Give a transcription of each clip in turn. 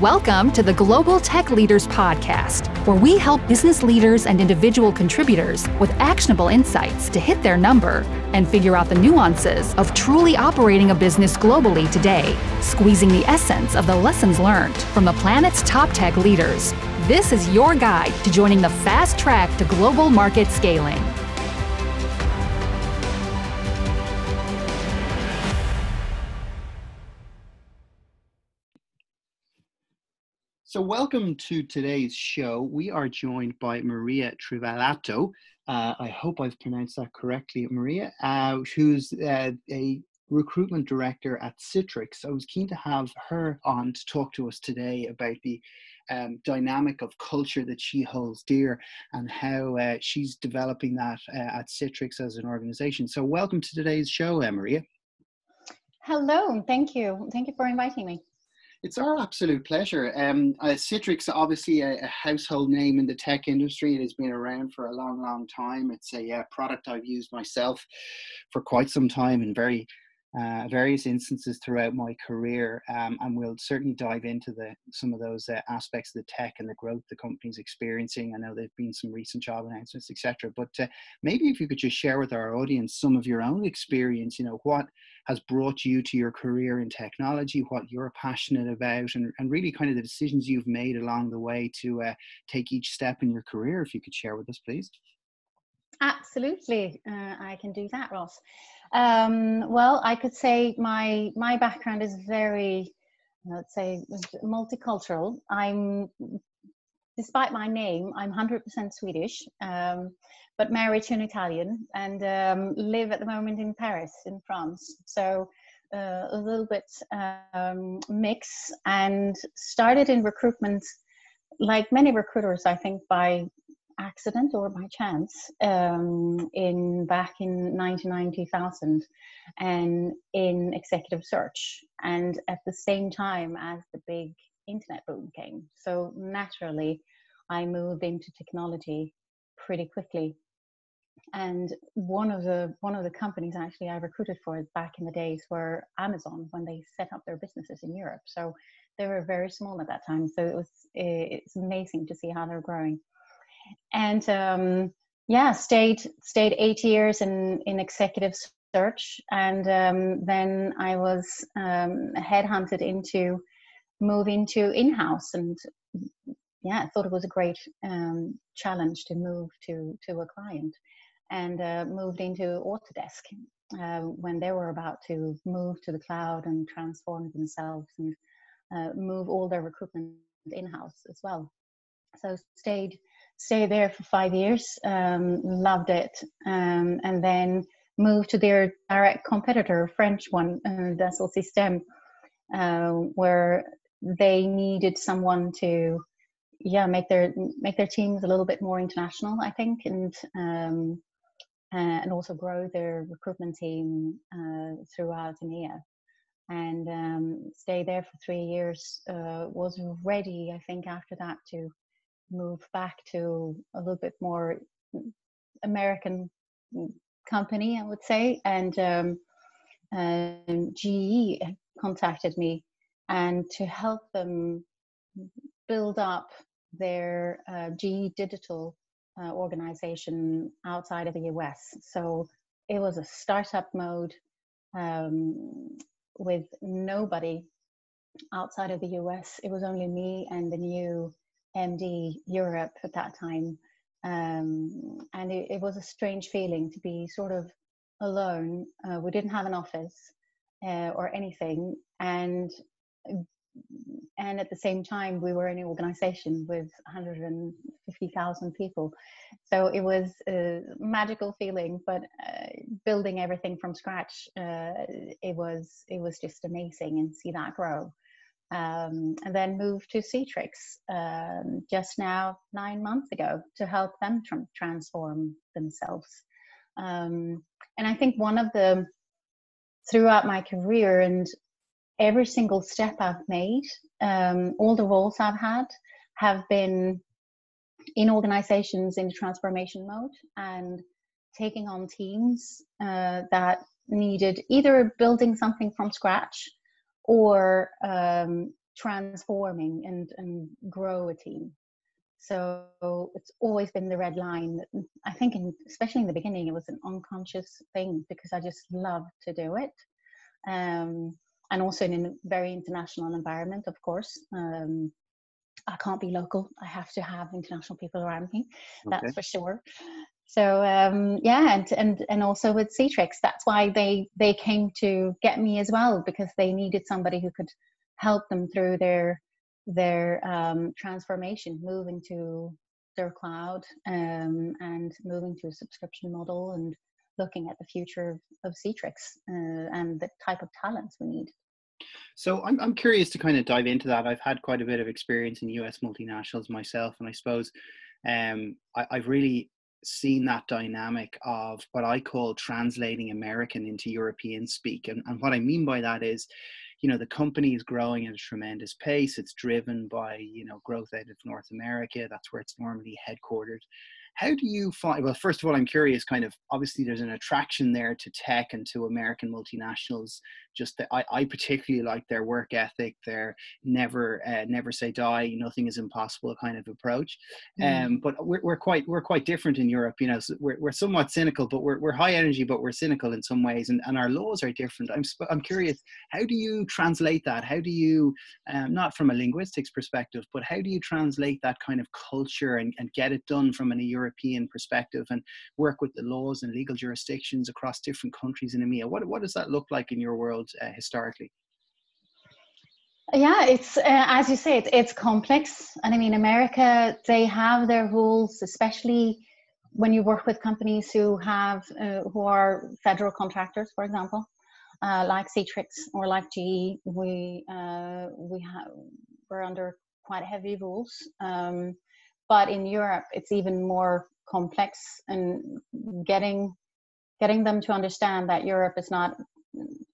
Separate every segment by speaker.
Speaker 1: Welcome to the Global Tech Leaders Podcast, where we help business leaders and individual contributors with actionable insights to hit their number and figure out the nuances of truly operating a business globally today, squeezing the essence of the lessons learned from the planet's top tech leaders. This is your guide to joining the fast track to global market scaling.
Speaker 2: So, welcome to today's show. We are joined by Maria Trivellato. Uh, I hope I've pronounced that correctly, Maria, uh, who's uh, a recruitment director at Citrix. I was keen to have her on to talk to us today about the um, dynamic of culture that she holds dear and how uh, she's developing that uh, at Citrix as an organization. So, welcome to today's show, Maria.
Speaker 3: Hello, thank you. Thank you for inviting me.
Speaker 2: It's our absolute pleasure. Um, uh, Citrix, obviously a, a, household name in the tech industry. It has been around for a long, long time. It's a uh, product I've used myself for quite some time and very uh, various instances throughout my career, um, and we'll certainly dive into the some of those uh, aspects of the tech and the growth the company's experiencing. I know there've been some recent job announcements, etc. But uh, maybe if you could just share with our audience some of your own experience, you know, what has brought you to your career in technology, what you're passionate about, and, and really kind of the decisions you've made along the way to uh, take each step in your career. If you could share with us, please.
Speaker 3: Absolutely, uh, I can do that, Ross. Um, well, I could say my my background is very, let's say, multicultural. I'm, despite my name, I'm 100% Swedish, um, but married to an Italian, and um, live at the moment in Paris, in France. So. Uh, a little bit um, mix and started in recruitment like many recruiters i think by accident or by chance um, in back in 99 2000 and in executive search and at the same time as the big internet boom came. So naturally i moved into technology pretty quickly. And one of the one of the companies actually i recruited for back in the days were amazon when they set up their businesses in europe. So they were very small at that time. So it was it's amazing to see how they're growing and um, yeah, stayed stayed eight years in in executive search, and um, then I was um, headhunted into move into in house, and yeah, I thought it was a great um, challenge to move to to a client, and uh, moved into Autodesk uh, when they were about to move to the cloud and transform themselves and uh, move all their recruitment in house as well. So stayed stayed there for five years, um, loved it, um, and then moved to their direct competitor, French one, uh, Dassault Systèmes, uh, where they needed someone to, yeah, make their make their teams a little bit more international, I think, and um, uh, and also grow their recruitment team uh, throughout EMEA. And um, stay there for three years. Uh, was ready, I think, after that to move back to a little bit more American company, I would say. And um, um, GE contacted me and to help them build up their uh, GE digital uh, organization outside of the US. So it was a startup mode um, with nobody outside of the US. It was only me and the new MD Europe at that time. Um, and it, it, was a strange feeling to be sort of alone. Uh, we didn't have an office uh, or anything. And and at the same time, we were in an organization with 150,000 people. So it was a magical feeling, but uh, building everything from scratch, uh, it was it was just amazing and see that grow um, and then moved to Citrix um, just now nine months ago to help them tr- transform themselves. Um, and I think one of the throughout my career and every single step I've made, um, all the roles I've had have been in organizations in transformation mode and taking on teams uh, that needed either building something from scratch or um, transforming and and grow a team. So it's always been the red line i think in, especially in the beginning it was an unconscious thing because i just love to do it. Um, and also in a very international environment of course. Um, i can't be local. I have to have international people around me. Okay. that's for sure so um, yeah and and and also with Citrix that's why they they came to get me as well because they needed somebody who could help them through their their um, transformation moving to their cloud um, and moving to a subscription model and looking at the future of, Citrix uh, and the type of talents we need.
Speaker 2: So I'm, I'm curious to kind of dive into that. I've had quite a bit of experience in US multinationals myself, and I suppose um, I, I've really seen that dynamic of what I call translating American into European speak. And, and what I mean by that is, you know, the company is growing at a tremendous pace. It's driven by, you know, growth out of North America. That's where it's normally headquartered how do you find well first of all i'm curious kind of obviously there's an attraction there to tech and to american multinationals just that I, I particularly like their work ethic their never uh, never say die nothing is impossible kind of approach. Mm. um but we're, we're quite we're quite different in europe you know so we're, we're somewhat cynical but we're, we're high energy but we're cynical in some ways and, and our laws are different. I'm i'm curious how do you translate that? How do you um, not from a linguistics perspective but how do you translate that kind of culture and, and get it done from an European European perspective and work with the laws and legal jurisdictions across different countries in EMEA? What, what does that look like in your world uh, historically?
Speaker 3: Yeah, it's uh, as you say, it's, it's complex. And I mean, America, they have their rules, especially when you work with companies who have uh, who are federal contractors, for example, uh, like Citrix or like GE. We uh, we have we're under quite heavy rules. Um, but in Europe it's even more complex and getting getting them to understand that Europe is not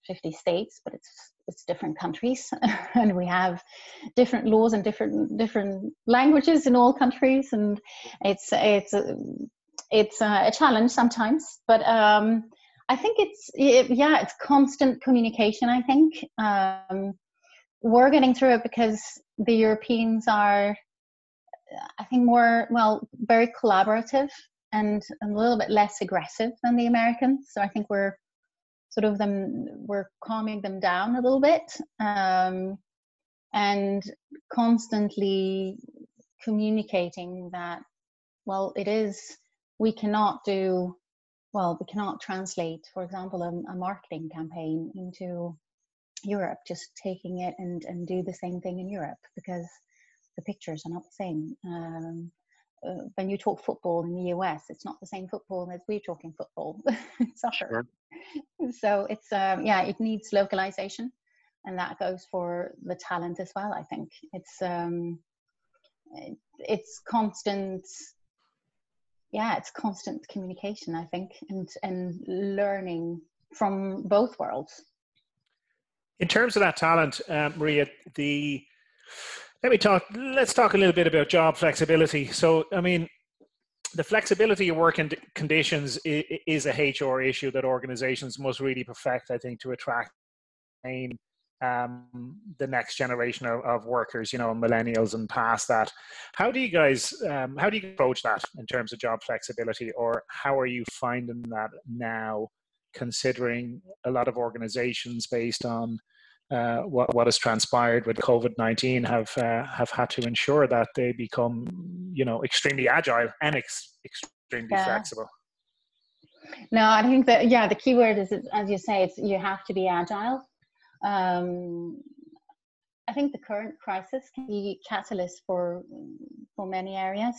Speaker 3: 50 states but it's it's different countries. And we have different laws and different different languages in all countries. And it's it's it's a, challenge sometimes. But um I think it's it, yeah it's constant communication I think. Um we're getting through it because the Europeans are I think more well very collaborative and a little bit less aggressive than the Americans. So I think we're sort of them we're calming them down a little bit um, and constantly communicating that well it is we cannot do well we cannot translate for example a, a marketing campaign into Europe just taking it and and do the same thing in Europe because the pictures are not the same. Um, uh, when you talk football in the US, it's not the same football as we're talking football, soccer. Sure. So it's um, yeah, it needs localization, and that goes for the talent as well. I think it's um, it's constant. Yeah, it's constant communication. I think, and and learning from both worlds.
Speaker 4: In terms of that talent, uh, Maria, the let me talk. Let's talk a little bit about job flexibility. So, I mean, the flexibility of working conditions is a HR issue that organizations must really perfect, I think, to attract um, the next generation of, of, workers, you know, millennials and past that. How do you guys, um, how do you approach that in terms of job flexibility, or how are you finding that now, considering a lot of organizations based on uh, what, what has transpired with COVID nineteen have uh, have had to ensure that they become you know extremely agile and ex- extremely yeah. flexible.
Speaker 3: No, I think that yeah, the key word is as you say, it's you have to be agile. Um, I think the current crisis can be catalyst for for many areas.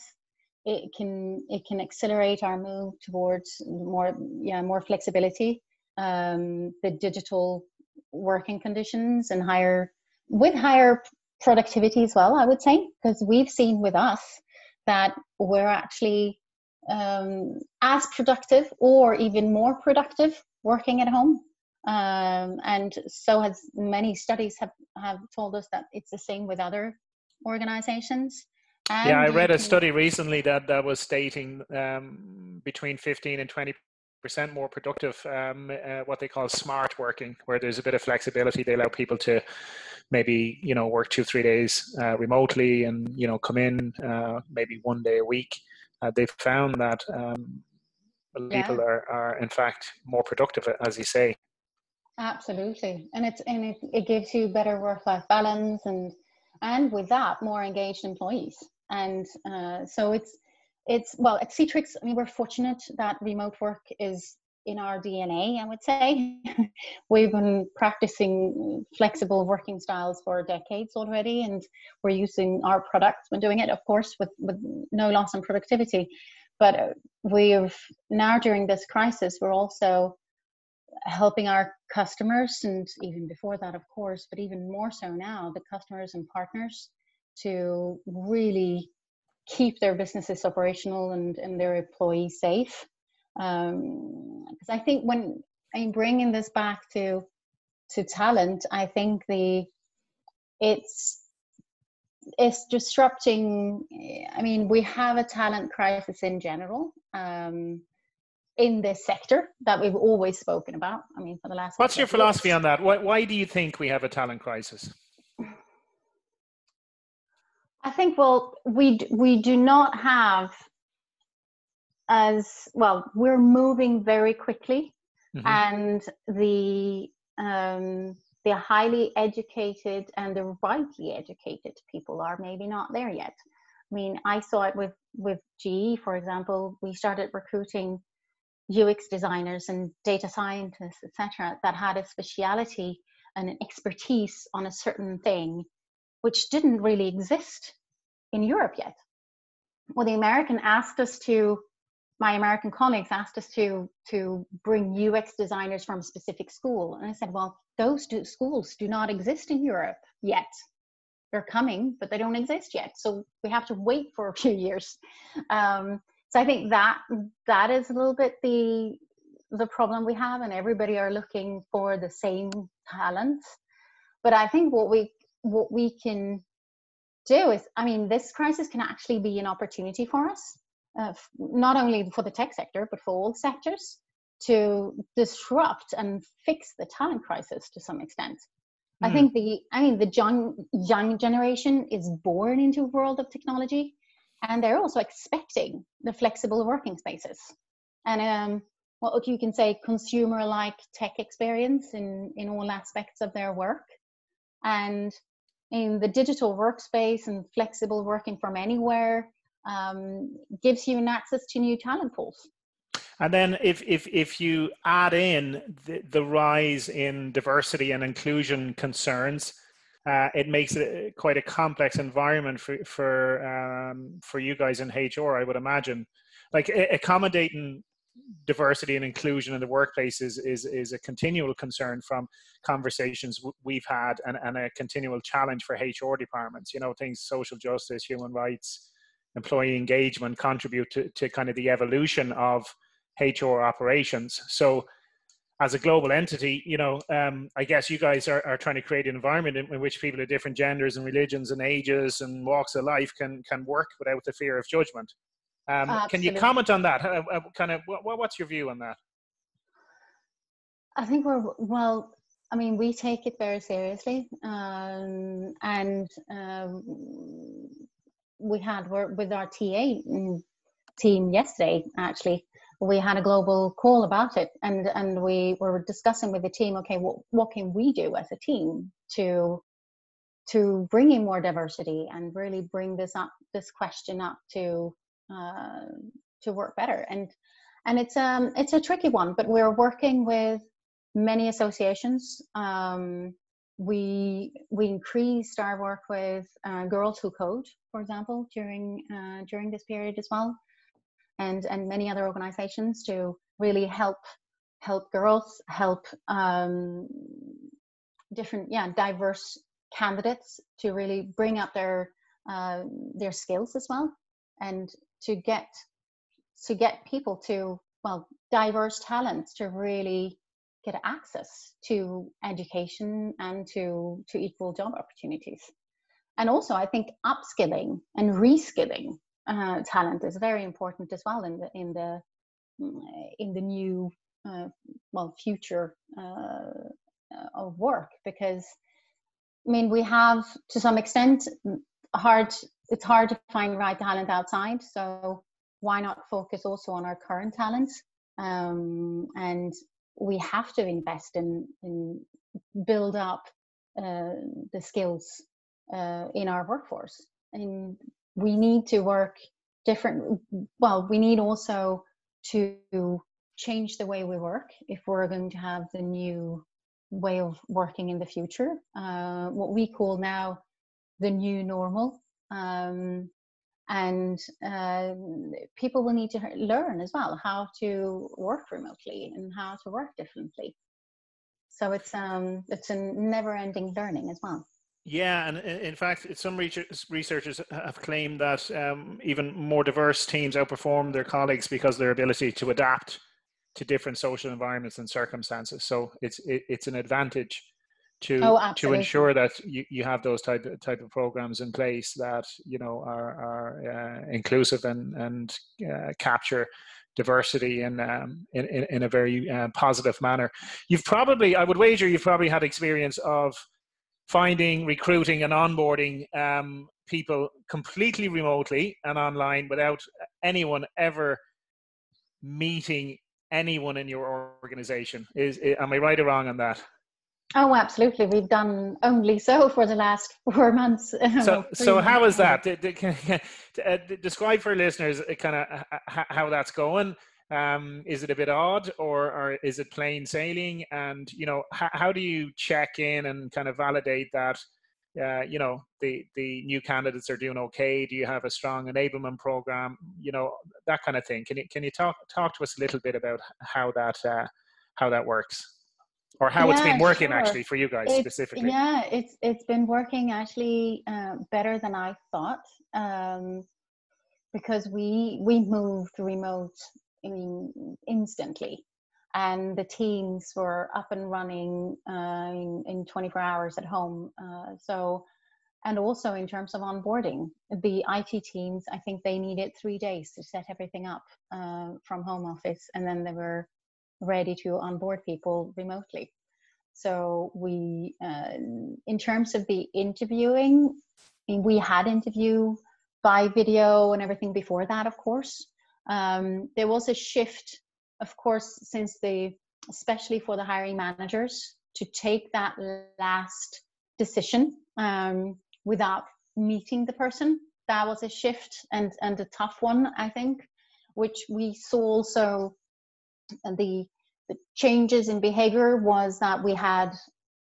Speaker 3: It can it can accelerate our move towards more yeah more flexibility. Um, the digital working conditions and higher with higher productivity as well i would say because we've seen with us that we're actually um, as productive or even more productive working at home. Um, and so has many studies have, have told us that it's the same with other organizations.
Speaker 4: And yeah i read a study recently that that was stating um, between 15 and 20 percent more productive. Um, uh, what they call smart working, where there's a bit of flexibility. They allow people to maybe you know work two three days uh, remotely and you know come in uh, maybe one day a week. Uh, they've found that um, yeah. people are, are in fact more productive, as you say.
Speaker 3: Absolutely, and it's and it, it gives you better work life balance and and with that more engaged employees and uh, so it's it's well at Citrix. I mean, we're fortunate that remote work is in our DNA. I would say we've been practicing flexible working styles for decades already, and we're using our products when doing it, of course, with with no loss in productivity. But uh, we've now during this crisis, we're also helping our customers, and even before that, of course, but even more so now, the customers and partners to really keep their businesses operational and, and their employees safe. Because um, I think when I'm bringing this back to to talent, I think the it's it's disrupting. I mean, we have a talent crisis in general. Um, in this sector that we've always spoken about. I mean, for the last.
Speaker 4: What's your philosophy years. on that? Why, why do you think we have a talent crisis?
Speaker 3: I think well we we do not have as well we're moving very quickly mm-hmm. and the um, the highly educated and the rightly educated people are maybe not there yet. I mean, I saw it with with GE, for example. We started recruiting UX designers and data scientists, etc., that had a speciality and an expertise on a certain thing which didn't really exist in Europe yet. Well, the American asked us to, my American colleagues asked us to to bring UX designers from a specific school, and I said, well, those do, schools do not exist in Europe yet. They're coming, but they don't exist yet. So we have to wait for a few years. Um, so I think that that is a little bit the the problem we have, and everybody are looking for the same talents. But I think what we what we can do is, I mean, this crisis can actually be an opportunity for us, uh, not only for the tech sector, but for all sectors to disrupt and fix the talent crisis to some extent. Mm. I hmm. think the, I mean, the young, young generation is born into a world of technology and they're also expecting the flexible working spaces. And um, what you can say consumer like tech experience in, in all aspects of their work. And in the digital workspace and flexible working from anywhere um, gives you an access to new talent pools.
Speaker 4: And then if, if, if you add in the, the rise in diversity and inclusion concerns, uh, it makes it quite a complex environment for, for, um, for you guys in HR, I would imagine. Like accommodating diversity and inclusion in the workplace is, is, is a continual concern from conversations we've had and, and a continual challenge for HR departments. You know, things social justice, human rights, employee engagement contribute to, to kind of the evolution of HR operations. So, as a global entity, you know, um, I guess you guys are, are trying to create an environment in, in, which people of different genders and religions and ages and walks of life can can work without the fear of judgment. Um, can you comment on that? Uh, uh, kind of, what, what's your view on that?
Speaker 3: I think we're well. I mean, we take it very seriously, um, and um, we had work with our TA team yesterday. Actually, we had a global call about it, and and we were discussing with the team. Okay, what what can we do as a team to to bring in more diversity and really bring this up this question up to uh, to work better. And and it's um it's a tricky one, but we're working with many associations. Um, we we increased our work with uh, Girls Who Code, for example, during uh, during this period as well, and and many other organizations to really help help girls, help um, different yeah diverse candidates to really bring up their uh, their skills as well and to get to get people to well diverse talents to really get access to education and to to equal job opportunities. And also i think upskilling and reskilling uh, talent is very important as well in the in the in the new uh, well future uh, of work. Because I mean we have to some extent hard it's hard to find right talent outside so why not focus also on our current talents um, and we have to invest in in build up uh, the skills uh, in our workforce. And we need to work different well we need also to change the way we work if we're going to have the new way of working in the future. Uh, what we call now the new normal um, and uh, people will need to learn as well how to work remotely and how to work differently. So it's um it's a never ending learning as well.
Speaker 4: Yeah, and in fact, some researchers have claimed that um, even more diverse teams outperform their colleagues because their ability to adapt to different social environments and circumstances. So it's it's an advantage to oh, to ensure that you, you have those type of, type of programs in place that you know are are uh, inclusive and and uh, capture diversity in, um, in, in in a very uh, positive manner. You've probably, I would wager, you've probably had experience of finding, recruiting, and onboarding um, people completely remotely and online without anyone ever meeting anyone in your organization. Is, is am I right or wrong on that?
Speaker 3: Oh, absolutely. We've done only so for the last four months.
Speaker 4: So, so how is that? Uh, describe for listeners uh, kind of how that's going. Um, is it a bit odd or, or is it plain sailing? And you know how, how do you check in and kind of validate that uh, you know the the new candidates are doing okay? Do you have a strong enablement program? You know that kind of thing. Can you can you talk talk to us a little bit about how that uh, how that works or how yeah, it's been working sure. actually for you guys
Speaker 3: it's,
Speaker 4: specifically
Speaker 3: yeah it's it's been working actually uh, better than i thought um, because we we moved remote I mean, instantly. And the teams were up and running uh, in, in 24 hours at home. Uh, so, and also in terms of onboarding, the IT teams, I think they needed three days to set everything up uh, from home office, and then they were ready to onboard people remotely. So we, uh, in terms of the interviewing, we had interview by video and everything before that, of course um, there was a shift, of course, since the especially for the hiring managers to take that last decision um, without meeting the person. That was a shift and and a tough one, I think, which we saw also the the changes in behavior was that we had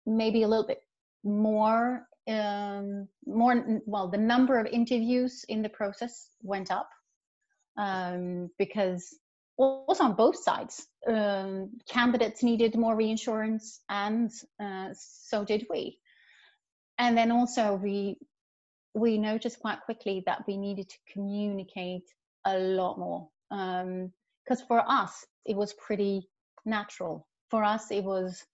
Speaker 3: maybe a little bit more um, more well the number of interviews in the process went up um, because also on both sides, um, candidates needed more reinsurance, and uh, so did we. And then also we we noticed quite quickly that we needed to communicate a lot more because um, for us it was pretty natural. For us, it was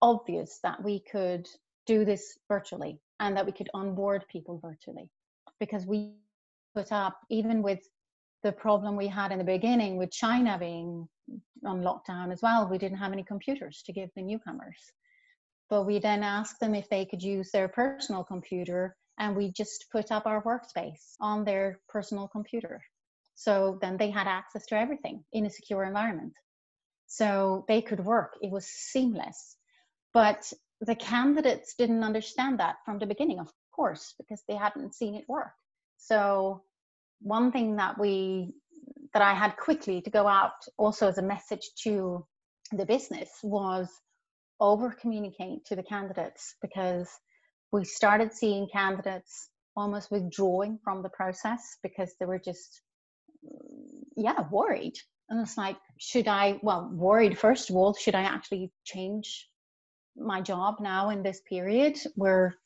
Speaker 3: obvious that we could do this virtually and that we could onboard people virtually because we put up even with the problem we had in the beginning with China being on lockdown as well. We didn't have any computers to give the newcomers. But we then asked them if they could use their personal computer and we just put up our workspace on their personal computer. So then they had access to everything in a secure environment. So they could work. It was seamless. But the candidates didn't understand that from the beginning, of course, because they hadn't seen it work. So one thing that we that I had quickly to go out also as a message to the business was over communicate to the candidates because we started seeing candidates almost withdrawing from the process because they were just yeah worried. And it's like should i well worried first of all should i actually change my job now in this period where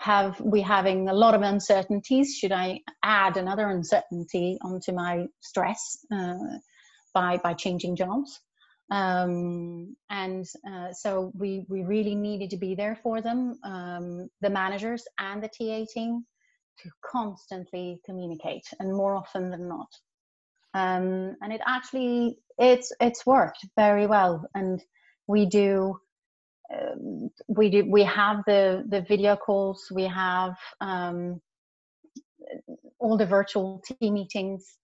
Speaker 3: have we having a lot of uncertainties? Should i add another uncertainty onto my stress uh, by by changing jobs? Um, and uh, so we we really needed to be there for them um, the managers and the ta team to constantly communicate and more often than not um, and it actually it's it's worked very well. And we do um, we do we have the the video calls we have um, all the virtual team meetings.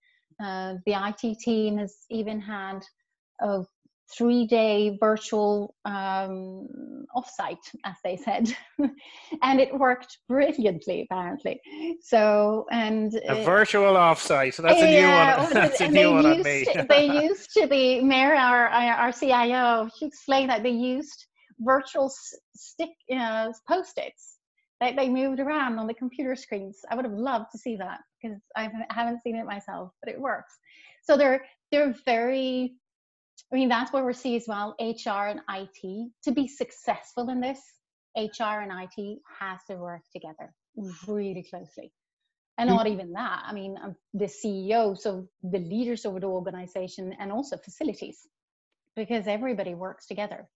Speaker 3: Uh, the IT team has even had a three day virtual um, offsite, as they said, and it worked brilliantly, apparently. So, and
Speaker 4: a virtual offsite. So that's a
Speaker 3: yeah,
Speaker 4: new one. That's a new one on me.
Speaker 3: They used to be, Meerah, our, our CIO, she explained that they used virtual stick uh, post its they, they moved around on the computer screens. I would have loved to see that because I haven't seen it myself, but it works. So they're they're very. I mean, that's where we see as well HR and IT to be successful in this. HR and IT has to work together really closely. And not even that. I mean, um, the CEO, so the leaders of the organization, and also facilities, because everybody works together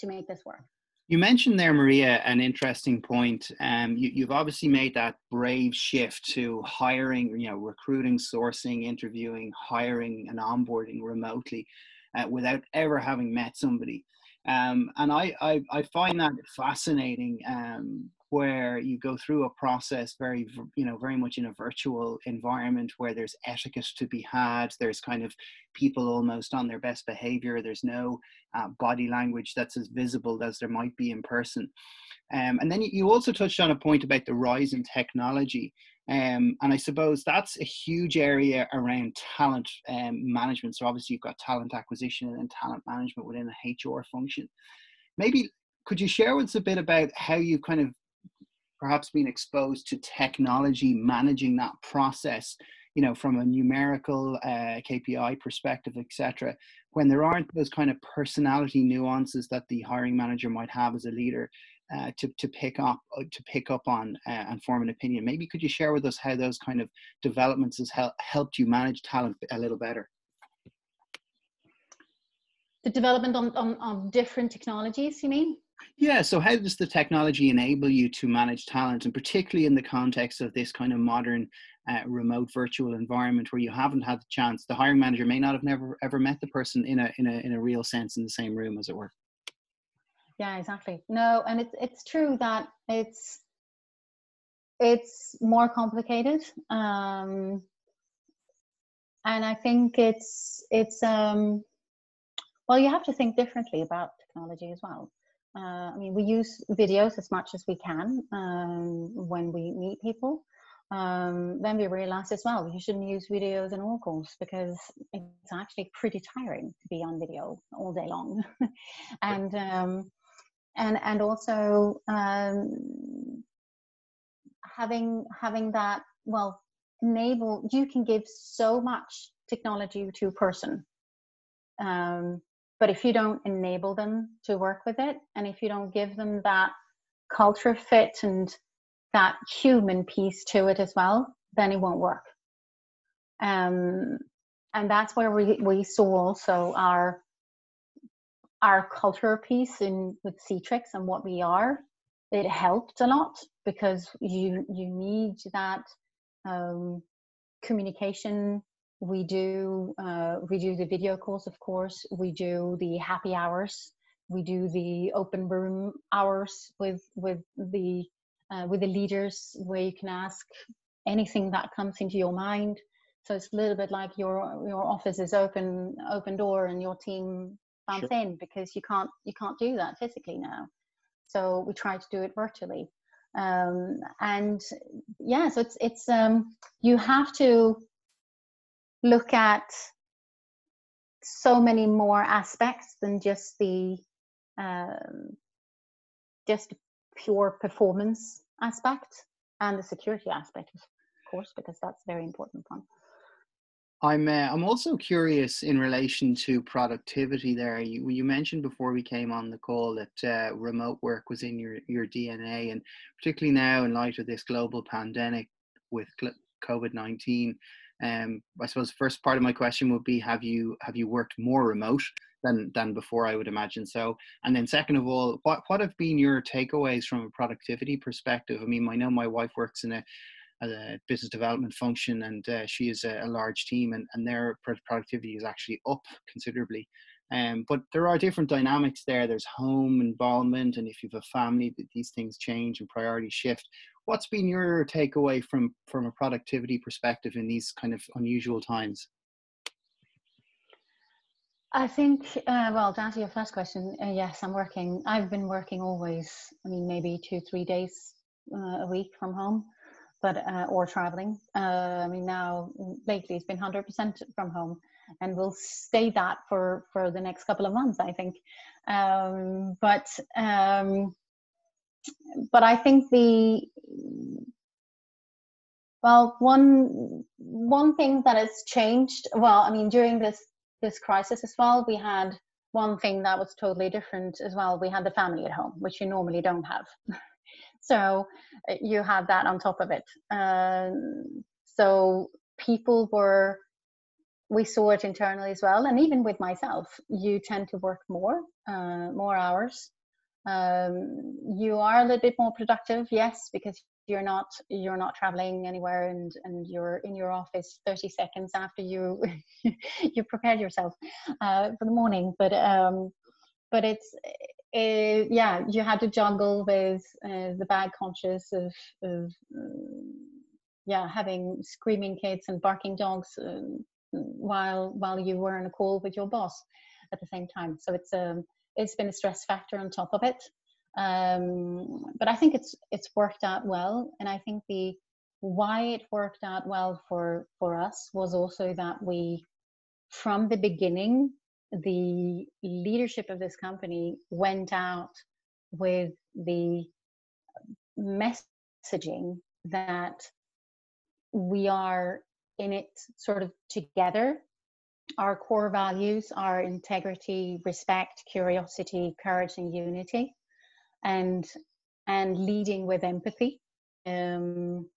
Speaker 3: to make this work.
Speaker 2: You mentioned there, Maria, an interesting point. Um, you, have obviously made that brave shift to hiring, you know, recruiting, sourcing, interviewing, hiring, and onboarding remotely uh, without ever having met somebody. Um, and I, I, I, find that fascinating um, where you go through a process very you know very much in a virtual environment where there's etiquette to be had there's kind of people almost on their best behavior there's no uh, body language that's as visible as there might be in person um, and then you also touched on a point about the rise in technology um, and I suppose that's a huge area around talent um, management. So obviously you've got talent acquisition and talent management within a HR function. Maybe could you share with us a bit about how you've kind of perhaps being exposed to technology managing that process you know from a numerical uh, kpi perspective etc when there aren't those kind of personality nuances that the hiring manager might have as a leader uh, to, to pick up uh, to pick up on uh, and form an opinion. Maybe could you share with us how those kind of developments has hel- helped you manage talent a little better?
Speaker 3: The development on, on, on different technologies you mean
Speaker 2: yeah, so how does the technology enable you to manage talent, and particularly in the context of this kind of modern uh, remote virtual environment where you haven't had the chance, the hiring manager may not have never ever met the person in a in a in a real sense in the same room, as it were.
Speaker 3: Yeah, exactly. No, and it's it's true that it's it's more complicated, um, and I think it's it's um, well, you have to think differently about technology as well. Uh, I mean, we use videos as much as we can um, when we meet people. Um, then we realized as well you shouldn't use videos in all calls because it's actually pretty tiring to be on video all day long, and um, and and also um, having having that well enable you can give so much technology to a person. Um, but if you don't enable them to work with it, and if you don't give them that culture fit and that human piece to it as well, then it won't work. Um, and that's where we, we saw also our our culture piece in with Citrix and what we are. It helped a lot because you you need that um, communication we do uh, we do the video calls of course. We do the happy hours. We do the open room hours with with the uh, with the leaders where you can ask anything that comes into your mind. So it's a little bit like your your office is open open door and your team bumps sure. in because you can't you can't do that physically now. So we try to do it virtually. Um, and yeah so it's it's um, you have to look at so many more aspects than just the um, just pure performance aspect and the security aspect of course because that's a very important one
Speaker 2: I'm uh, I'm also curious in relation to productivity. There, you you mentioned before we came on the call that uh, remote work was in your your DNA, and particularly now in light of this global pandemic with COVID nineteen, um, I suppose the first part of my question would be: Have you have you worked more remote than than before? I would imagine so. And then second of all, what what have been your takeaways from a productivity perspective? I mean, I know my wife works in a a business development function, and uh, she is a, a, large team, and, and their productivity is actually up considerably. Um, but there are different dynamics there. There's home involvement, and if you have a family, these things change and priorities shift. What's been your takeaway from from a productivity perspective in these kind of unusual times?
Speaker 3: I think, uh, well, to answer your first question, uh, yes, I'm working. I've been working always. I mean, maybe two, three days uh, a week from home, but uh, or traveling. Uh, I mean, now lately it's been 100% from home and we'll stay that for for the next couple of months i think um, but um, but i think the well one one thing that has changed well i mean during this this crisis as well we had one thing that was totally different as well. We had the family at home which you normally don't have. So uh, you had that on top of it. Um, so people were we saw it internally as well. And even with myself you tend to work more uh, more hours um, you are a little bit more productive yes because you're not you're not traveling anywhere and and you're in your office 30 seconds after you you prepared yourself uh, for the morning but um but it's uh, yeah you had to juggle with uh, the bad conscious of of um, yeah having screaming kids and barking dogs um, while while you were in a call with your boss at the same time. So it's um, it's been a stress factor on top of it. Um, but I think it's it's worked out well, and I think the why it worked out well for for us was also that we from the beginning the leadership of this company went out with the messaging that we are in it sort of together. Our core values are integrity, respect, curiosity, courage, and unity, and and leading with empathy. Um,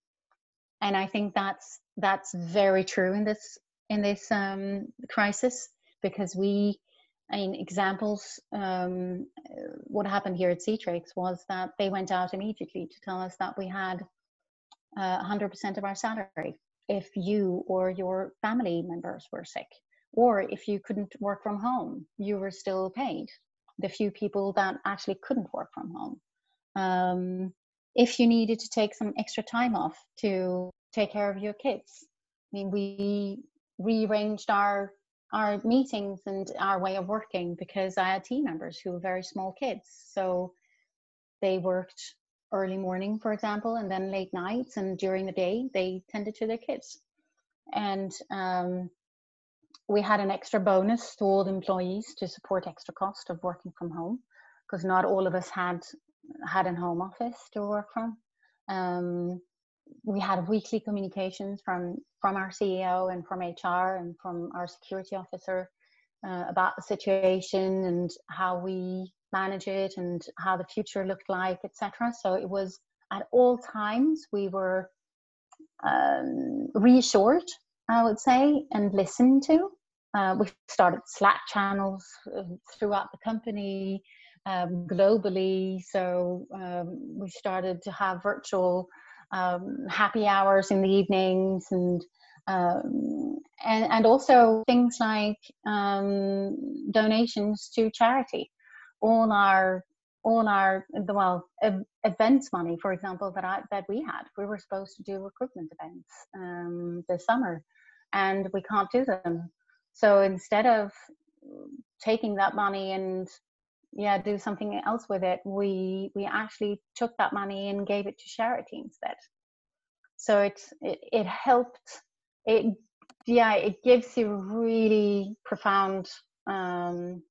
Speaker 3: and I think that's that's very true in this in this um, crisis because we I mean, examples, um, what happened here at Citrix was that they went out immediately to tell us that we had uh, 100% of our salary if you or your family members were sick, or if you couldn't work from home, you were still paid. The few people that actually couldn't work from home. Um, if you needed to take some extra time off to take care of your kids, I mean, we rearranged our our meetings and our way of working because I had team members who were very small kids, so they worked early morning, for example, and then late nights, and during the day they tended to their kids. And um, we had an extra bonus to all employees to support extra cost of working from home, because not all of us had had a home office to work from. Um, we had weekly communications from from our CEO and from HR and from our security officer uh, about the situation and how we manage it and how the future looked like, etc. So it was at all times we were um, reassured, I would say, and listened to. Uh, we started Slack channels uh, throughout the company um, globally. So um, we started to have virtual um, happy hours in the evenings and um, and, and also things like um, donations to charity. All our all our well events money for example that I, that we had. We were supposed to do recruitment events um, this summer and we can't do them so instead of taking that money and yeah do something else with it we we actually took that money and gave it to charity instead. So it's it, it helped it yeah it gives you really profound um,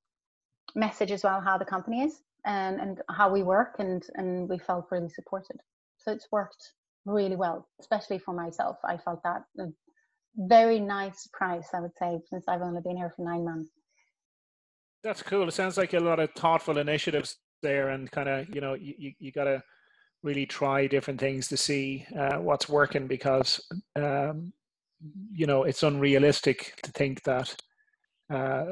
Speaker 3: message as well how the company is and, and how we work and and we felt really supported. So it's worked really well especially for myself. I felt that a very nice price i would say since i've only been here for nine months
Speaker 4: that's cool it sounds like a lot of thoughtful initiatives there and kind of you know you, you, you got to really try different things to see uh, what's working because um, you know it's unrealistic to think that uh,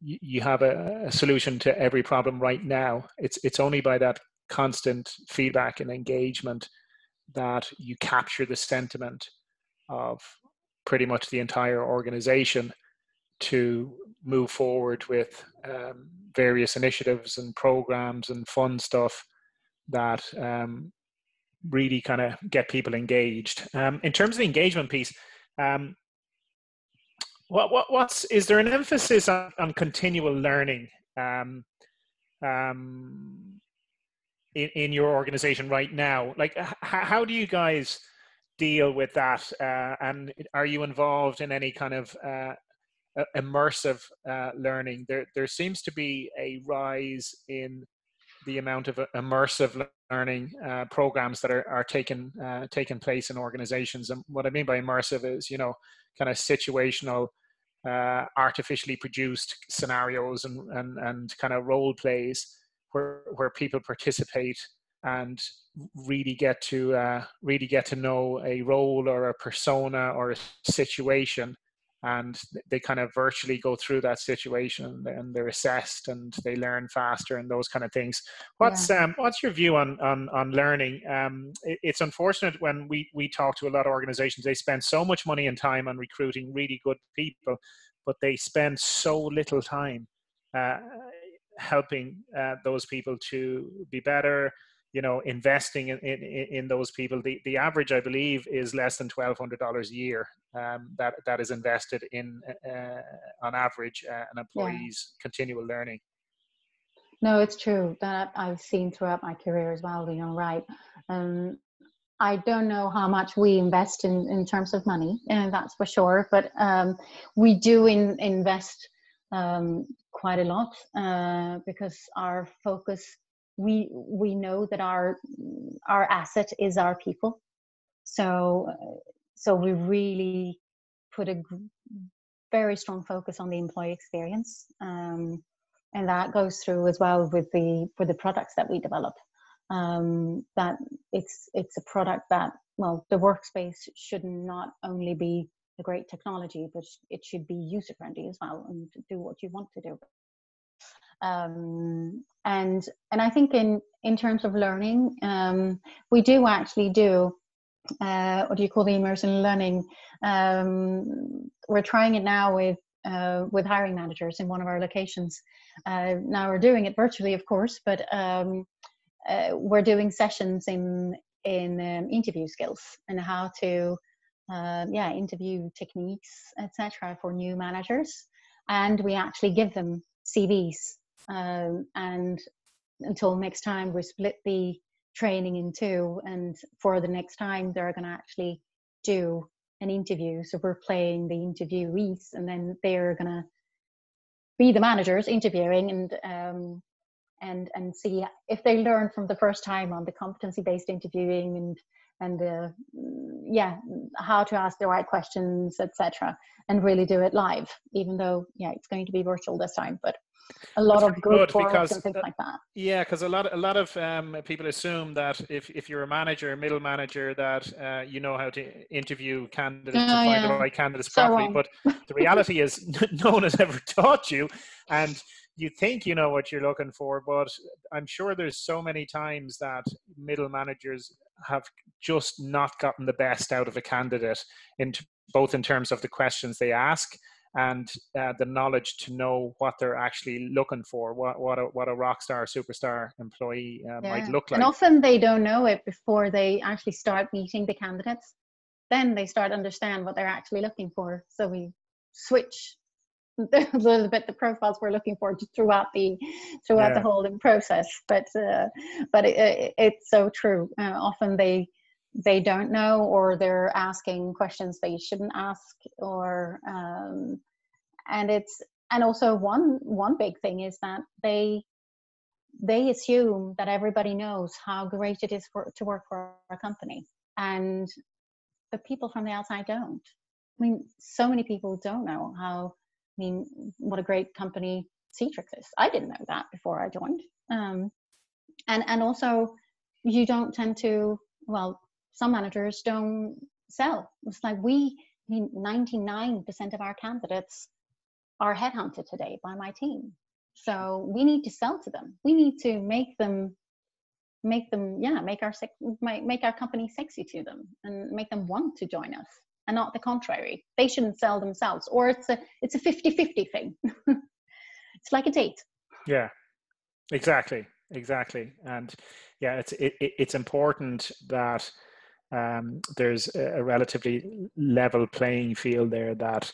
Speaker 4: you have a, a, solution to every problem right now. It's it's only by that constant feedback and engagement that you capture the sentiment of pretty much the entire organization to move forward with um, various initiatives and programs and fun stuff that um, really kind of get people engaged. Um, in terms of the engagement piece, um, what, what, what's is there an emphasis on, on continual learning um, um, in, in your organization right now? Like, h- how do you guys deal with that? Uh, and are you involved in any kind of uh, immersive uh, learning? There, there seems to be a rise in the amount of uh, immersive learning uh, programs that are, are taking uh, taking place in organizations. And what I mean by immersive is, you know, kind of situational, uh, artificially produced scenarios and, and, and kind of role plays where, where people participate and really get to uh, really get to know a role or a persona or a situation. And they kind of virtually go through that situation and they're assessed and they learn faster and those kind of things. What's yeah. um, what's your view on on, on learning? Um, it, it's unfortunate when we we talk to a lot of organizations they spend so much money and time on recruiting really good people but they spend so little time uh, helping uh, those people to be better you know investing in, in, in those people the, the average i believe is less than $1200 a year um, that that is invested in uh, on average uh, an employee's yeah. continual learning
Speaker 3: no it's true that i've seen throughout my career as well you know right um, I don't know how much we invest in, in terms of money, and that's for sure. But um, we do in, invest um, quite a lot uh, because our focus we we know that our our asset is our people. So so we really put a very strong focus on the employee experience um, and that goes through as well with the for the products that we develop. Um, that it's it's a product that well the workspace should not only be a great technology but it should be user friendly as well and do what you want to do um, and and I think in in terms of learning, um, we do actually do uh, what do you call the immersion learning? Um, we're trying it now with uh, with hiring managers in one of our locations. Uh, now we're doing it virtually, of course, but um, uh, we're doing sessions in in um, interview skills and how to uh, yeah interview techniques, etc. for new managers, and we actually give them CVs um, and until next time, we split the training in two. And for the next time, they're going to actually do an interview. So we're playing the interviewees, and then they're going to be the managers interviewing and um, and and see if they learn from the first time on the competency based interviewing and and the yeah how to ask the right questions etc and really do it live even though yeah it's going to be virtual this time but a lot of good, good because, and things like that.
Speaker 4: Yeah, because a lot, a lot of um, people assume that if, if you're a manager, a middle manager, that uh, you know how to interview candidates oh, and find yeah. the right candidates so properly. Wrong. But the reality is, no one has ever taught you, and you think you know what you're looking for, but I'm sure there's so many times that middle managers have just not gotten the best out of a candidate in both in terms of the questions they ask and uh, the knowledge to know what they're actually looking for, what what a, what a rock star, superstar employee uh, yeah. might look like.
Speaker 3: And often they don't know it before they actually start meeting the candidates. Then they start understand what they're actually looking for. So we switch a little bit the profiles we're looking for throughout the throughout yeah. the whole process. But uh, but it, it, it's so true. Uh, often they they don't know or they're asking questions they shouldn't ask or um, and it's and also one one big thing is that they they assume that everybody knows how great it is for, to work for a company and the people from the outside don't i mean so many people don't know how i mean what a great company Citrix is i didn't know that before i joined um, and and also you don't tend to well some managers don't sell. It's like we, I mean, 99% of our candidates are headhunted today by my team. So we need to sell to them. We need to make them make them yeah make our make our company sexy to them and make them want to join us and not the contrary. They shouldn't sell themselves or it's a it's a 50-50 thing. It's like a date.
Speaker 4: Yeah. Exactly. Exactly. And yeah it's it, it's important that um, there's a relatively level playing field there that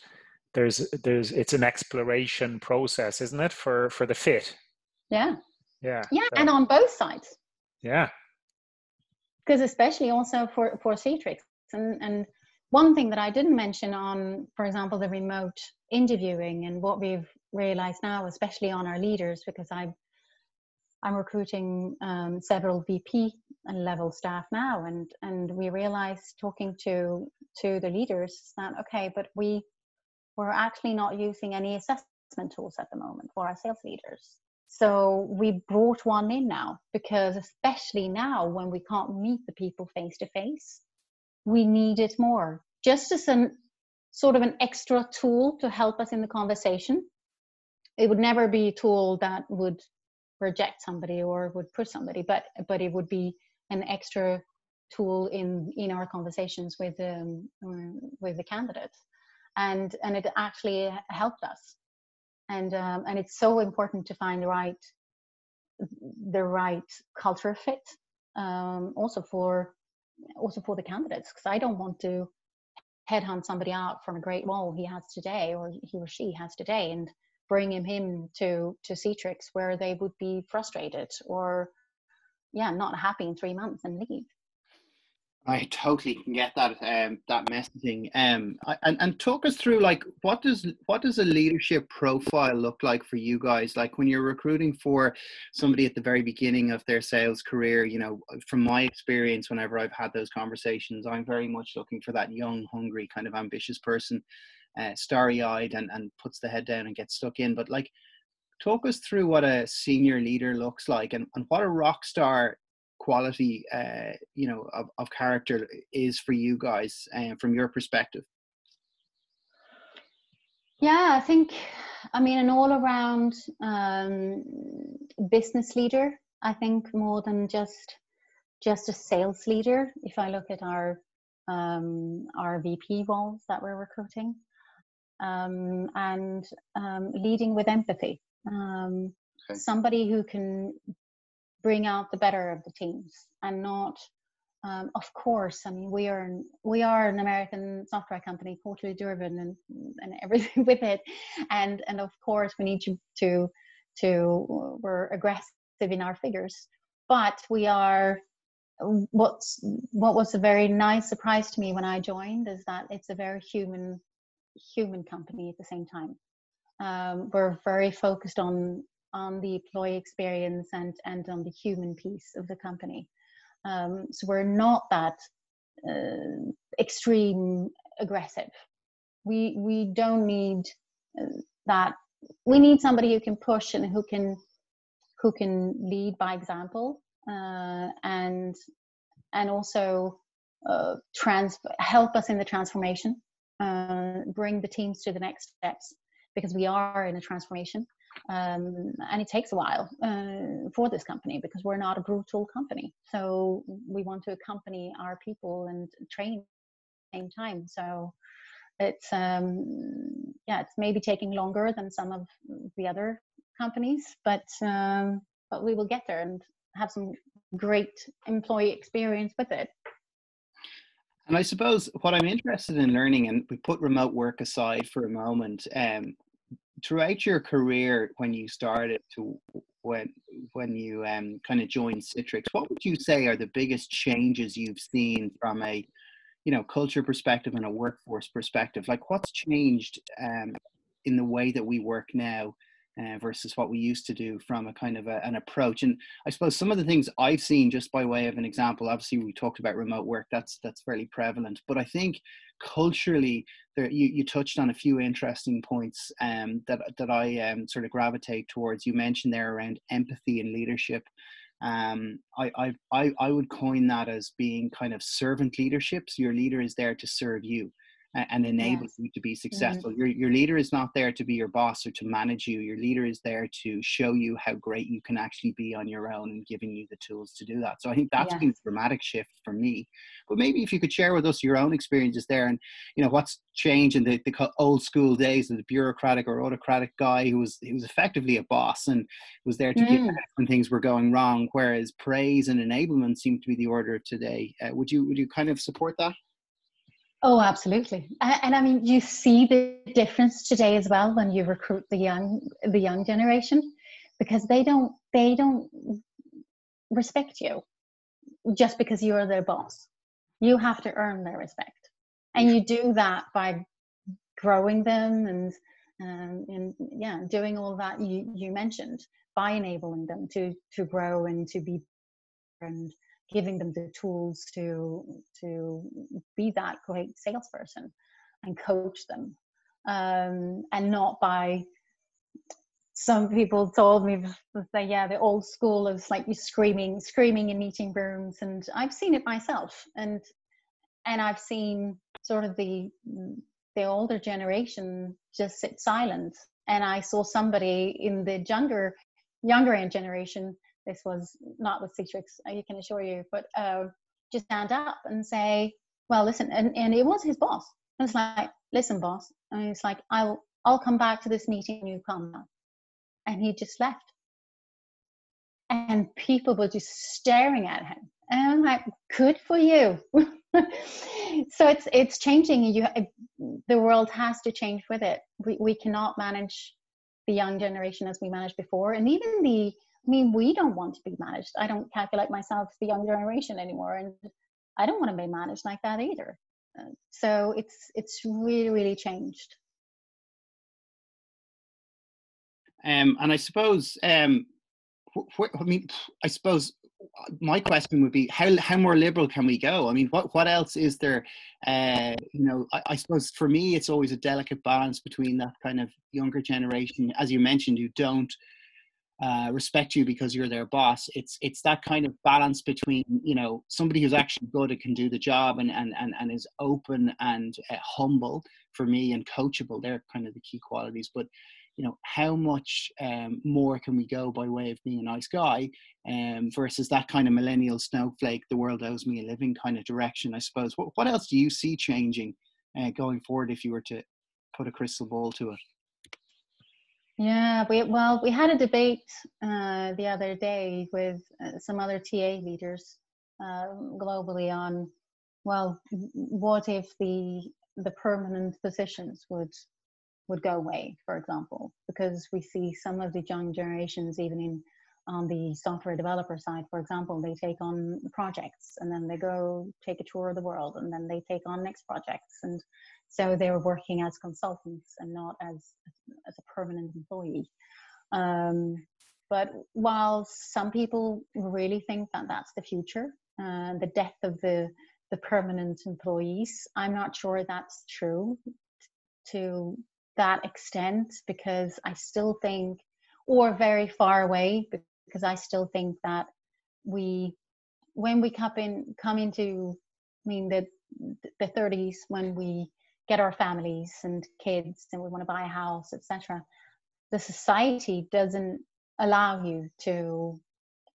Speaker 4: there's there's it's an exploration process isn't it for for the fit?
Speaker 3: Yeah.
Speaker 4: Yeah.
Speaker 3: Yeah so, and on both sides.
Speaker 4: Yeah.
Speaker 3: Because especially also for for Citrix and and one thing that I didn't mention on for example the remote interviewing and what we've realized now especially on our leaders because I I'm recruiting um, several VP and level staff now, and and we realized talking to to the leaders that okay, but we we're actually not using any assessment tools at the moment for our sales leaders. So we brought one in now because especially now when we can't meet the people face to face, we need it more. Just as an sort of an extra tool to help us in the conversation. It would never be a tool that would reject somebody or would push somebody, but but it would be an extra tool in in our conversations with um, with the candidates, and and it actually helped us, and um, and it's so important to find the right the right culture fit, um, also for also for the candidates, because I don't want to headhunt somebody out from a great role he has today or he or she has today and bring him in to to Citrix where they would be frustrated or yeah not happy in three months and leave.
Speaker 2: I totally can get that um, that messaging. Um, and and talk us through like what does what does a leadership profile look like for you guys? Like when you're recruiting for somebody at the very beginning of their sales career, you know, from my experience, whenever I've had those conversations, I'm very much looking for that young, hungry, kind of ambitious person uh, starry eyed and, and puts the head down and gets stuck in. But like, talk us through what a senior leader looks like and, and what a rock star quality, uh, you know, of, of character is for you guys uh, from your perspective.
Speaker 3: Yeah, I think, I mean, an all around um, business leader, I think more than just just a sales leader. If I look at our um, our VP roles that we're recruiting, um, and um, leading with empathy. Um, okay. Somebody who can bring out the better of the teams and not. Um, of course, I mean we are an, we are an American software company, quarterly driven, and and everything with it, and and of course we need to to to we're aggressive in our figures, but we are what's what was a very nice surprise to me when I joined is that it's a very human human company at the same time. Um, we're very focused on on the employee experience and and on the human piece of the company. Um, so we're not that uh, extreme aggressive. We we don't need uh, that. We need somebody who can push and who can who can lead by example uh, and and also uh, trans help us in the transformation uh, bring the teams to the next steps because we are in a transformation um, and it takes a while uh, for this company because we're not a brutal company. So we want to accompany our people and train at the same time. So it's um, yeah it's maybe taking longer than some of the other companies but um, but we will get there and have some great employee experience with it.
Speaker 2: And I suppose what I'm interested in learning, and we put remote work aside for a moment, um, throughout your career when you started to when when you um, kind of joined Citrix, what would you say are the biggest changes you've seen from a you know culture perspective and a workforce perspective? Like what's changed um, in the way that we work now uh, versus what we used to do from a kind of a, an approach. And I suppose some of the things I've seen, just by way of an example, obviously we talked about remote work. That's that's fairly prevalent. But I think culturally, there you, you touched on a few interesting points um, that that I um, sort of gravitate towards. You mentioned there around empathy and leadership. Um, I, I I I would coin that as being kind of servant leadership. So your leader is there to serve you and enable yes. you to be mm-hmm. successful. Mm-hmm. Your, your leader is not there to be your boss or to manage you. Your leader is there to show you how great you can actually be on your own and giving you the tools to do that. So I think that's yes. been a dramatic shift for me. But maybe if you could share with us your own experiences there and, you know, what's changed in the, the old school days of the bureaucratic or autocratic guy who was, who was effectively a boss and was there to mm. give when things were going wrong, whereas praise and enablement seem to be the order of today. Uh, would you, would you kind of support that?
Speaker 3: Oh, absolutely. And, I mean, you see the difference today as well when you recruit the young, the young generation, because they don't, they don't respect you just because you're their boss. You have to earn their respect, and you do that by growing them and um, and yeah, doing all that you you mentioned by enabling them to to grow and to be and giving them the tools to to be that great salesperson and coach them. Um, and not by some people told me that yeah the old school of like you screaming screaming in meeting rooms and i've seen it myself. And and i've seen sort of the the older generation just sit silent. And i saw somebody in the younger younger generation this was not with Citrix, I can assure you, but uh, just stand up and say, well, listen, and, and it was his boss. And it's like, listen, boss. And it's like, I'll, I'll come back to this meeting you come. And he just left. And people were just staring at him. And I'm like, good for you. so it's it's changing. You, the world has to change with it. We, we cannot manage the young generation as we managed before. And even the I mean, we don't want to be managed. I don't calculate myself the young generation anymore, and I don't want to be managed like that either. Uh, so it's it's really really changed.
Speaker 2: Um, and I suppose, um, wh- wh- I mean, I suppose my question would be how how more liberal can we go? I mean, what what else is there? Uh, you know, I, I, suppose for me, it's always a delicate balance between that kind of younger generation, as you mentioned, who don't uh, respect you because you're their boss. It's it's that kind of balance between you know somebody who's actually good and can do the job and and and, and is open and uh, humble for me and coachable. They're kind of the key qualities. But you know how much um, more can we go by way of being a nice guy um, versus that kind of millennial snowflake, the world owes me a living kind of direction. I suppose. What what else do you see changing uh, going forward if you were to put a crystal ball to it?
Speaker 3: Yeah, we well, we had a debate uh, the other day with uh, some other TA leaders uh, globally on, well, what if the the permanent positions would would go away, for example, because we see some of the young generations, even in on the software developer side, for example, they take on projects and then they go take a tour of the world and then they take on next projects and so they're working as consultants and not as as a permanent employee. Um, but while some people really think that that's the future, uh, the death of the the permanent employees, I'm not sure that's true to that extent because I still think, or very far away, because I still think that we, when we come in, come into, I mean the the 30s when we get our families and kids and we want to buy a house etc the society doesn't allow you to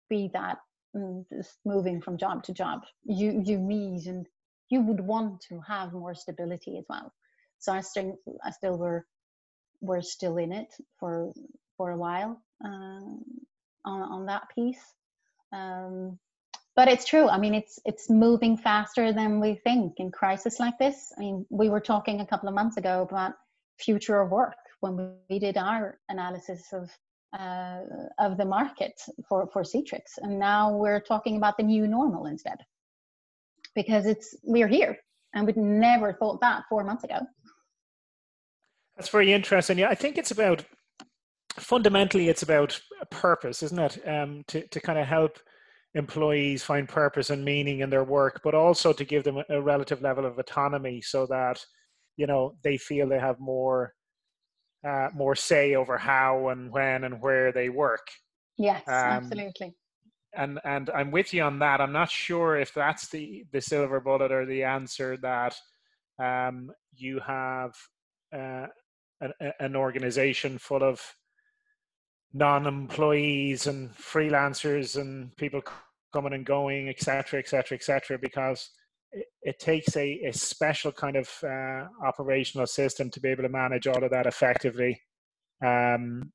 Speaker 3: be that mm, just moving from job to job. You you need and you would want to have more stability as well. So i still i still were we're still in it for for a while uh, on on that piece um, but it's true i mean it's it's moving faster than we think in crisis like this i mean we were talking a couple of months ago about future of work when we did our analysis of uh, of the market for for Citrix, and now we're talking about the new normal instead, because it's we're here, and we'd never thought that four months ago.
Speaker 4: That's very interesting. Yeah, I think it's about fundamentally it's about purpose, isn't it? Um, to to kind of help employees find purpose and meaning in their work, but also to give them a relative level of autonomy so that you know they feel they have more uh, more say over how and when and where they work.
Speaker 3: Yes, um, absolutely.
Speaker 4: And and I'm with you on that. I'm not sure if that's the the silver bullet or the answer that um, you have uh, an, an organization full of non-employees and freelancers and people coming and going, etc., etc., etc. because it, it, takes a, a special kind of uh, operational system to be able to manage all of that effectively. Um,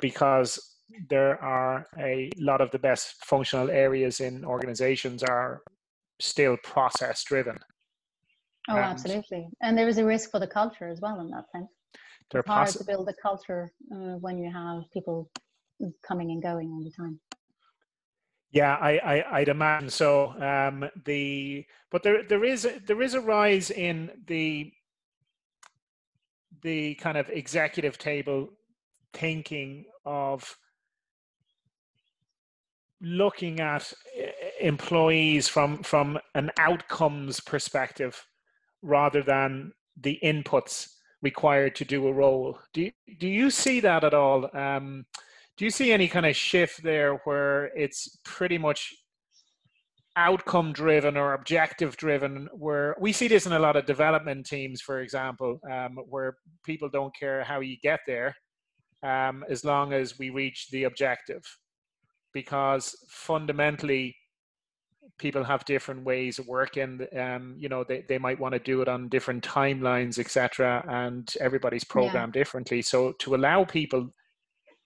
Speaker 4: because there are a lot of the best functional areas in organizations are still process driven.
Speaker 3: Oh, and absolutely. And there is a risk for the culture as well in that sense. It's hard to build a culture uh, when you have people coming and going all the time.
Speaker 4: Yeah, I, I I'd imagine so. Um, the but there there is there is a rise in the the kind of executive table thinking of looking at eh, employees from from an outcomes perspective rather than the inputs required to do a role. Do you, do you see that at all? Um, do you see any kind of shift there where it's pretty much outcome driven or objective driven where we see this in a lot of development teams for example um, where people don't care how you get there um, as long as we reach the objective because fundamentally people have different ways of working um, you know they, they might want to do it on different timelines etc and everybody's programmed yeah. differently. So to allow people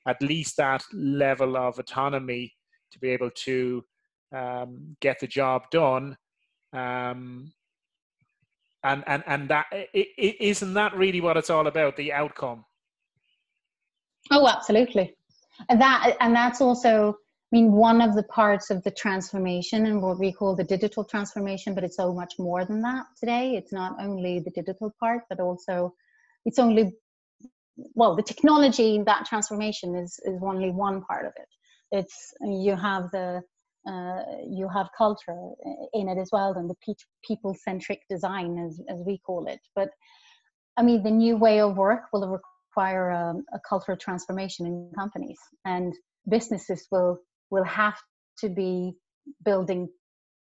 Speaker 4: at least that level of autonomy to be able to um, get the job done um, and and and that it, it, isn't that really what it's all about the outcome?
Speaker 3: Oh absolutely. And that and that's also I mean, one of the parts of the transformation and what we call the digital transformation, but it's so much more than that today. It's not only the digital part, but also it's only, well, the technology in that transformation is, is only one part of it. It's, you have the, uh, you have culture in it as well, and the pe- people centric design, as, as we call it. But I mean, the new way of work will require a, um, a cultural transformation in companies, and businesses will will have to be building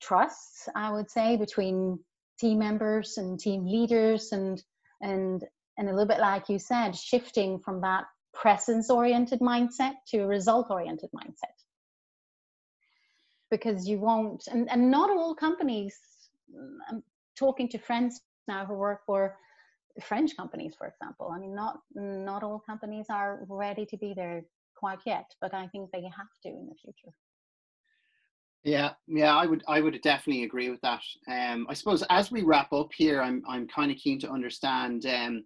Speaker 3: trusts, I would say, between team members and team leaders and and and a little bit like you said, shifting from that presence oriented mindset to a result oriented mindset. Because you won't and, and not all companies I'm talking to friends now who work for French companies, for example. I mean, not not all companies are ready to be there quite yet, but I think they have to in the future.
Speaker 2: Yeah, yeah, I would, I would definitely agree with that. Um, I suppose as we wrap up here, I'm, I'm kind of keen to understand um,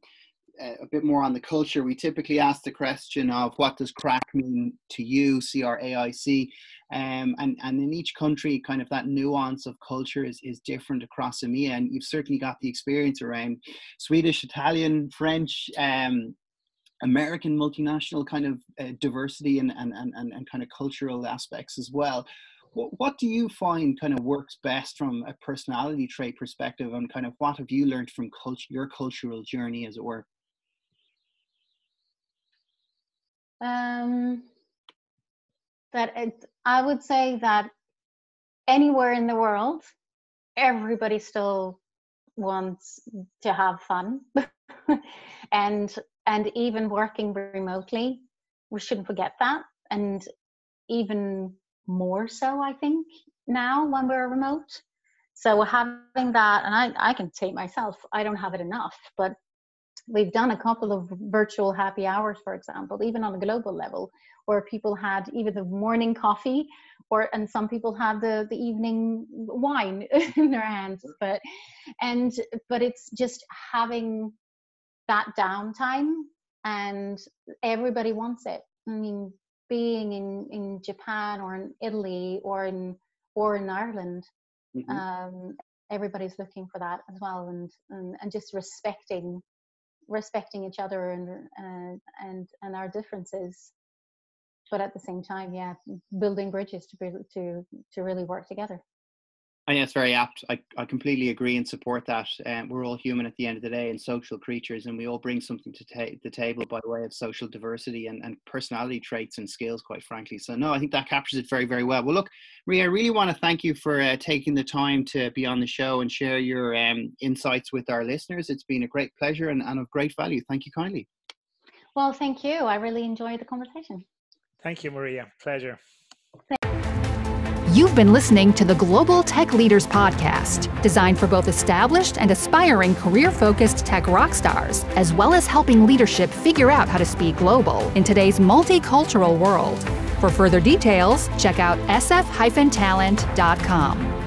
Speaker 2: a bit more on the culture. We typically ask the question of what does craic mean to you, C R A I C, um, and and in each country, kind of that nuance of culture is is different across EMEA, and you've certainly got the experience around Swedish, Italian, French, um, American multinational kind of uh, diversity and, and, and, and kind of cultural aspects as well. What, what do you find kind of works best from a personality trait perspective and kind of what have you learned from culture, your cultural journey as it were?
Speaker 3: Um, that it, I would say that anywhere in the world, everybody still wants to have fun. and and even working remotely we shouldn't forget that. And even more so i think now when we're remote. So having that and i, I can take myself i don't have it enough but we've done a couple of virtual happy hours for example even on a global level where people had either the morning coffee or and some people had the the evening wine in their hands. But and but it's just having that downtime and everybody wants it. I mean being in in japan or in italy or in or in ireland mm-hmm. um, everybody's looking for that as well and and, and just respecting respecting each other and uh, and and our differences. But at the same time yeah building bridges to be to to really work together
Speaker 2: I think it's very apt. I, I completely agree and support that. Um, we're all human at the end of the day and social creatures, and we all bring something to ta- the table by way of social diversity and, and personality traits and skills, quite frankly. So, no, I think that captures it very, very well. Well, look, Meerah, I really want to thank you for uh, taking the time to be on the show and share your um, insights with our listeners. It's been a great pleasure and, and of great value. Thank you kindly.
Speaker 3: Well, thank you. I really enjoyed the conversation.
Speaker 4: Thank you, Meerah. Pleasure.
Speaker 1: You've been listening to the Global Tech Leaders Podcast, designed for both established and aspiring career focused tech rock stars, as well as helping leadership figure out how to speak global in today's multicultural world. For further details, check out sf talent.com.